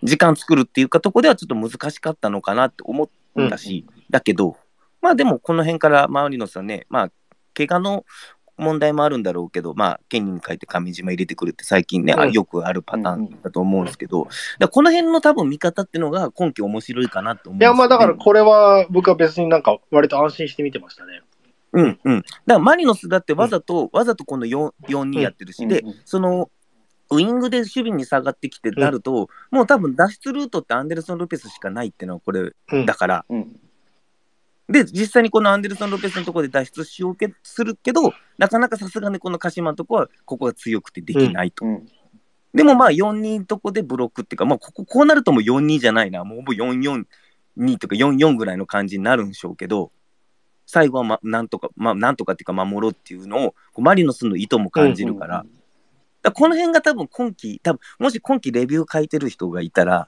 時間作るっていうかとこではちょっと難しかったのかなって思ったし、だけど、まあでもこの辺からマリノスはね、まあ、怪我の問題もあるんだろうけど、まあ、ケニーに書いて上島入れてくるって最近ね、あうん。よくあるパターンだと思うんですけど、だからこの辺の多分見方っていうのが今季面白いかなと思うんですいや、まあだからこれは僕は別になんか割と安心して見てましたね。うんうん。だからマリノスだってわざと、わざとこの4 4-2やってるし、でうんうん、その、ウイングで守備に下がってきてなると、もう多分脱出ルートってアンデルソン・ロペスしかないっていうのはこれうん。だから、うんで、実際にこのアンデルソン・ロペスのところで脱出しようけするけど、なかなかさすがにこの鹿島のとこは、ここが強くてできないと。うん。でもまあ4-2のとこでブロックっていうか、まあここ、こうなるともう4-2じゃないな、もうほぼ4-4-2とか4-4ぐらいの感じになるんでしょうけど、最後はまなんとか、まあなんとかっていうか守ろうっていうのを、マリノスの意図も感じるから、だからこの辺が多分今季、多分もし今季レビュー書いてる人がいたら、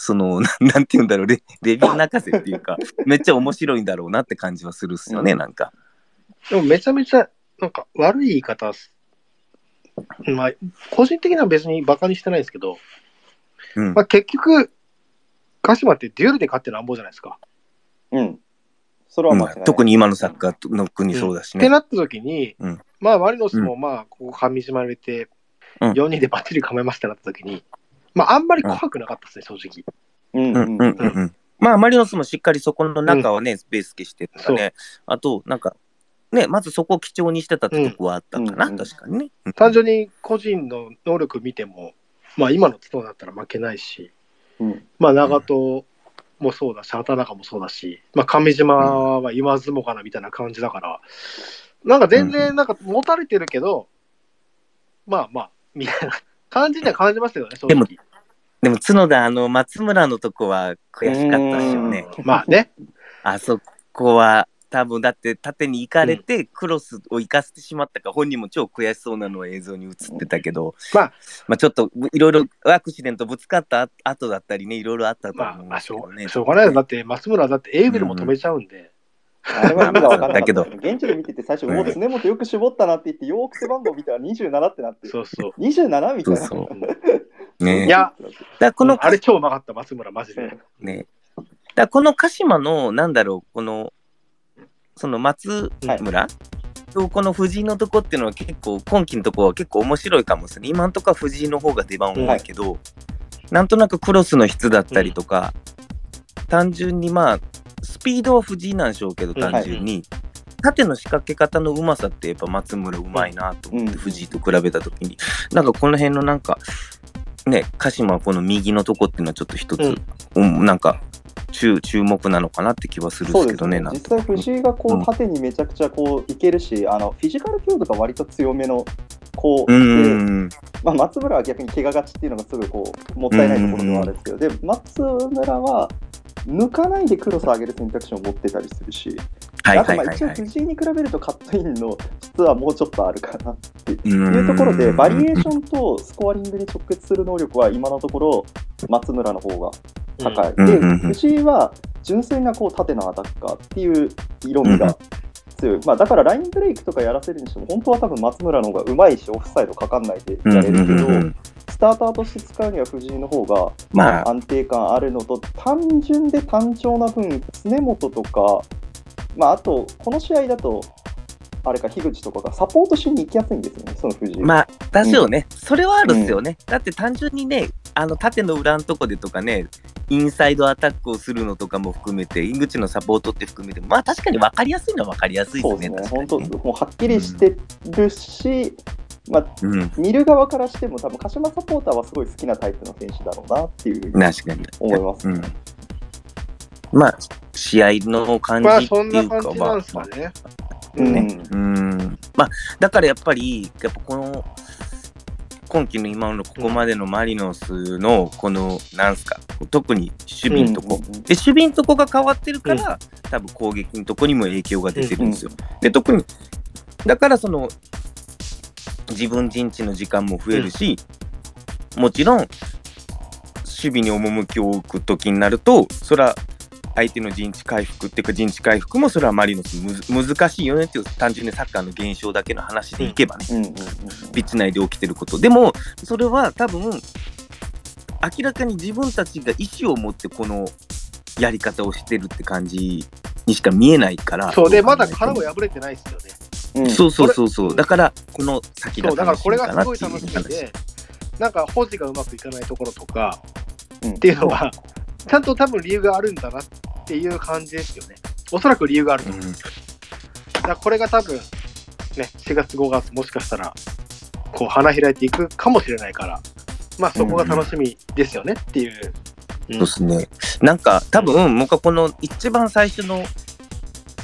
その、ななんて言うんだろうレ、レビュー泣かせっていうか、めっちゃ面白いんだろうなって感じはするっすよね、うんなんか。でもめちゃめちゃ、なんか悪い言い方す、まあ、個人的には別にバカにしてないですけど、うんまあ、結局、鹿島ってデュエルで勝ってなんぼじゃないですか。うん。それは間違いない。うん特に今のサッカーの国そうだしね。ってなった時に、うんまあ、マリノスもまあ、ここ噛み締まれて、うん4人でバッチリ構えましたってなった時に、まあ、あんまり怖くなかったですね、正直。うんうんうんうんうん。まあ、マリノスもしっかりそこの中はね、スペース消してとかそうね。あと、なんか、ね、まずそこを基調にしてたってとこはあったかな、うん確かにね。うん単純に個人の能力見ても、まあ、今の角だったら負けないし、うんまあ、長戸もそうだし、畑中もそうだし、まあ、上島は言わずもがなみたいな感じだから、なんか全然、なんか持たれてるけど、まあまあ、みたいな感じには感じますよね、正直。でも、角田、あの、松村のとこは悔しかったっしょね。まあね、あそこは、多分だって縦に行かれて、クロスを生かしてしまったか、本人も超悔しそうなのは映像に映ってたけど、まあ、まあちょっといろいろアクシデントぶつかった後だったりね、いろいろあったとまあ、思うんですけどね。うしょうがないよだって、松村はだってエイベルも止めちゃうんで、あれは意味が分かんなかった。だけど。現地で見てて最初、うんもう常本よく絞ったなって言って、よーく背番号見たら27ってなって、そうそう。27みたいな。そうそね。いや、だこの、あれ超うまかった、松村、マジで。ね、だこの鹿島の、なんだろう、この、その松村、とこの藤井のとこっていうのは結構、今季のとこは結構面白いかもしれない。今のとこは藤井の方が出番多いけど、なんとなくクロスの質だったりとか、単純にまあ、スピードは藤井なんでしょうけど、うん。単純に、縦の仕掛け方のうまさってやっぱ松村うまいなと思って、うん藤井と比べたときに、なんかこの辺のなんか、ね、鹿島はこの右のとこっていうのはちょっと一つ、うん。なんか注注目なのかなって気はするんですけどね、ね。実際、藤井がこうん。う縦にめちゃくちゃこういけるし、あのフィジカル強度が割と強めのこう、うでん、まあ、松村は逆に怪我がちっていうのがすごいこうもったいないところではあるんですけど、で松村は抜かないでクロスを上げる選択肢を持ってたりするし、はいあとはいはいはい。まあ一応藤井に比べるとカットインの質はもうちょっとあるかなっていいうところで、バリエーションとスコアリングに直結する能力は今のところ松村の方が高い。で、うんうんうん藤井は純粋なこう縦のアタッカーっていう色味が強い。まあ、だからラインブレイクとかやらせるにしても、本当は多分松村の方がうまいし、オフサイドかかんないでやれるけど、うんうんスターターとして使うには藤井の方がまあ、安定感あるのと、単純で単調な分、常本とか、まあ、あと、この試合だと、あれか、樋口とかがサポートしに行きやすいんですよね、その藤井。まあ、だしょうね、それはあるっすよね。だって単純にね、あの縦の裏のとこでとかね、インサイドアタックをするのとかも含めて、井口のサポートって含めて、まあ確かに分かりやすいのは分かりやすいですね。そうですね、本当、もうはっきりしてるし、まあ、うん、見る側からしても、多分鹿島サポーターはすごい好きなタイプの選手だろうなっていう確かに。思います。うん。まあ、試合の感じまあ、っていうかな感じなはんですかね。うんねうん。まあ、だからやっぱり、やっぱこの、今季の今のここまでのマリノスの、この、なんすか、特に守備のとこ、うんで、守備のとこが変わってるから、多分攻撃のとこにも影響が出てるんですよ。で、特に、だからその、自分陣地の時間も増えるし、もちろん、守備に趣を置くときになると、それは相手の陣地回復っていうか、陣地回復もそれはマリノス難しいよねっていう、単純にサッカーの現象だけの話でいけばね、うんうんうんピッチ内で起きてること。でも、それは多分、明らかに自分たちが意思を持ってこのやり方をしてるって感じにしか見えないから。そうで、まだ殻も破れてないですよね。うんそうそうそうそう。だから、この先がそう、だからこれがすごい楽しみ話。で、なんか保持がうまくいかないところとかうんっていうのは、ちゃんと多分理由があるんだなっていう感じですよね。おそらく理由があると思う。うんだからこれが多分、ね、4月、5月、もしかしたら、こう、花開いていくかもしれないから、まあそこが楽しみですよねっていう。うんそうですね。なんか、多分、僕はこの一番最初の、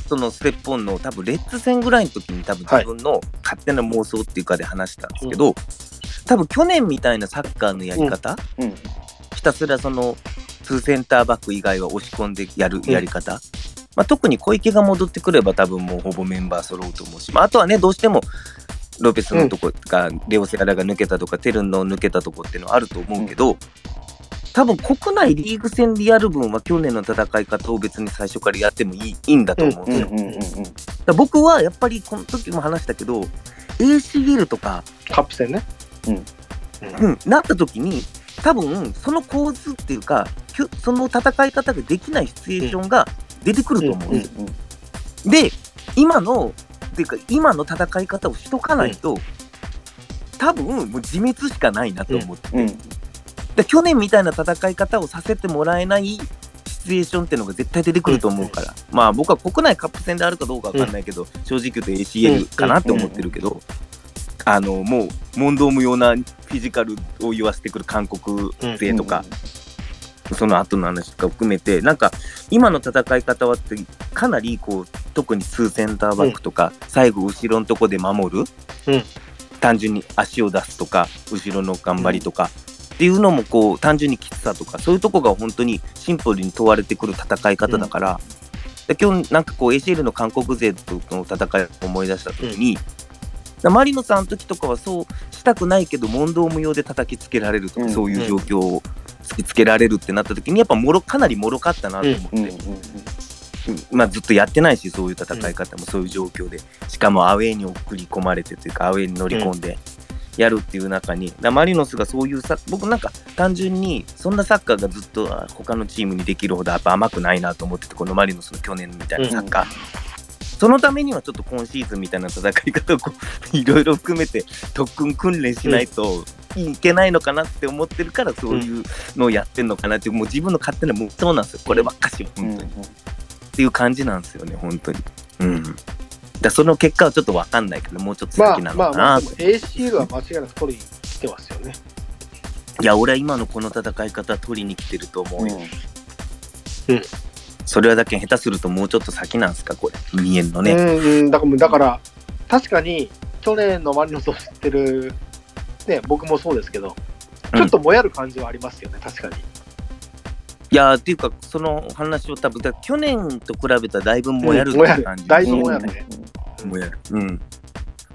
そのステップオンの多分レッツ戦ぐらいの時に多分自分の勝手な妄想っていうかで話したんですけど、多分去年みたいなサッカーのやり方、うん。ひたすらその2センターバック以外は押し込んでやるやり方、まあ、特に小池が戻ってくれば多分もうほぼメンバー揃うと思うし、まあ、あとはねどうしてもロペスのとこが、レオセラが抜けたとかテルンの抜けたとこっていうのはあると思うけど、多分国内リーグ戦でやる分は去年の戦い方を別に最初からやってもいいいいんだと思うんですよ。うんうんうんうん。だから僕はやっぱりこの時も話したけど ACL とか、カップ戦ね。うん、なった時に多分その構図っていうかその戦い方ができないシチュエーションが出てくると思うんうんですよ。で今のっていうか今の戦い方をしとかないと、多分もう自滅しかないなと思ってて、うんうんで去年みたいな戦い方をさせてもらえないシチュエーションっていうのが絶対出てくると思うから、まあ僕は国内カップ戦であるかどうかわかんないけど、正直言うと ACL かなって思ってるけど、あのもう問答無用なフィジカルを言わせてくる韓国勢とか、その後の話とか含めて、なんか今の戦い方はってかなりこう特にツーセンターバックとか、最後後ろのとこで守る、うん。単純に足を出すとか後ろの頑張りとか、っていうのもこう単純にきつさとかそういうとこが本当にシンプルに問われてくる戦い方だから、で今日なんかこう ACL の韓国勢との戦いを思い出した時に、マリノさんの時とかはそうしたくないけど問答無用で叩きつけられるとか、うん。そういう状況を突きつけられるってなった時にやっぱもろかなりもろかったなと思って、うんうんうんまあ、ずっとやってないしそういう戦い方もそういう状況で。しかもアウェーに送り込まれてというかアウェーに乗り込んでやるっていう中に、マリノスがそういうさ僕なんか単純にそんなサッカーがずっとあ他のチームにできるほどやっぱ甘くないなと思っててこのマリノスの去年みたいなサッカー。そのためにはちょっと今シーズンみたいな戦い方を いろいろ含めて特訓訓練しないといけないのかなって思ってるからそういうのをやってんのかなってもう自分の勝手なもうそうなんですよこればっかし本当に。っていう感じなんですよね、本当に。うん。だその結果はちょっと分かんないけど、もうちょっとまあ先なのまあかな、まあ、でも ACL は間違いなく取りに来てますよね。いや、俺は今のこの戦い方取りに来てると思うよ。うんそれはだけ下手するともうちょっと先なんすか、これ。見えんのね。うんうん、だから、だから確かに去年のマリノスを知ってる、ね、僕もそうですけど、ちょっともやる感じはありますよね、確かに。いやー、っていうか、その話を多分、去年と比べたらだいぶもやるってうんもやる感じ。だいぶもやるね。もやる。うん。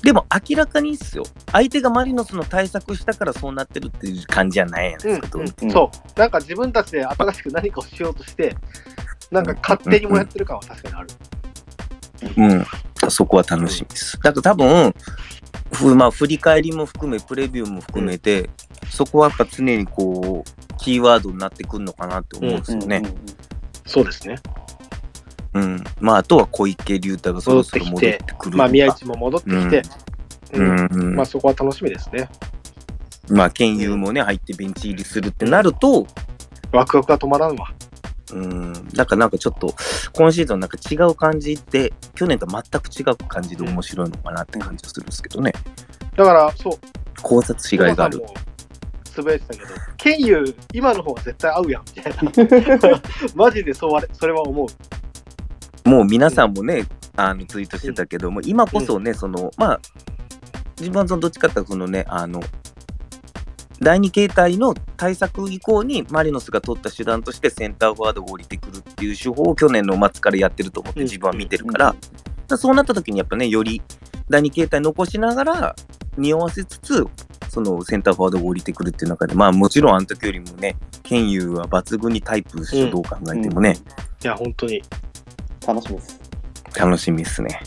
でも明らかにっすよ。相手がマリノスの対策したからそうなってるっていう感じじゃないやんうんですか、どう見てうんそう、なんか自分たちで新しく何かをしようとして、なんか勝手にもやってる感は確かにある。うん、そこは楽しみです。だから多分、ふまあ、振り返りも含め、プレビューも含めて、そこはやっぱ常にこう、キーワードになってくるのかなって思うんですよね。そうですね。うん。まあ、あとは小池龍太がそろそろ戻ってくる。まあ、宮市も戻ってきて、ううんん、うんまあ、そこは楽しみですね。まあ、県友もね、入ってベンチ入りするってなると、ワクワクが止まらんわ。うん、だからなんかちょっと、今シーズンなんか違う感じで、去年と全く違う感じで面白いのかなって感じがするんですけどね。だから、そう、考察しがいがあるつぶやいてたけど、ケンユ今の方が絶対合うやん、みたいな。マジでそうあれそれは思う。もう皆さんもね、あのツイートしてたけども、今こそね、その、まあ、自分はそのどっちかっていうとそのね、あの、第二形態の対策以降にマリノスが取った手段としてセンターフォワードが降りてくるっていう手法を去年の末からやってると思ってうん自分は見てるから、だからそうなった時にやっぱね、より第二形態残しながら、匂わせつつ、そのセンターフォワードが降りてくるっていう中で、まあもちろんあの時よりもね、ケンユーは抜群にタイプでしょ、うんどう考えてもね、いや、本当に。楽しみです。楽しみですね。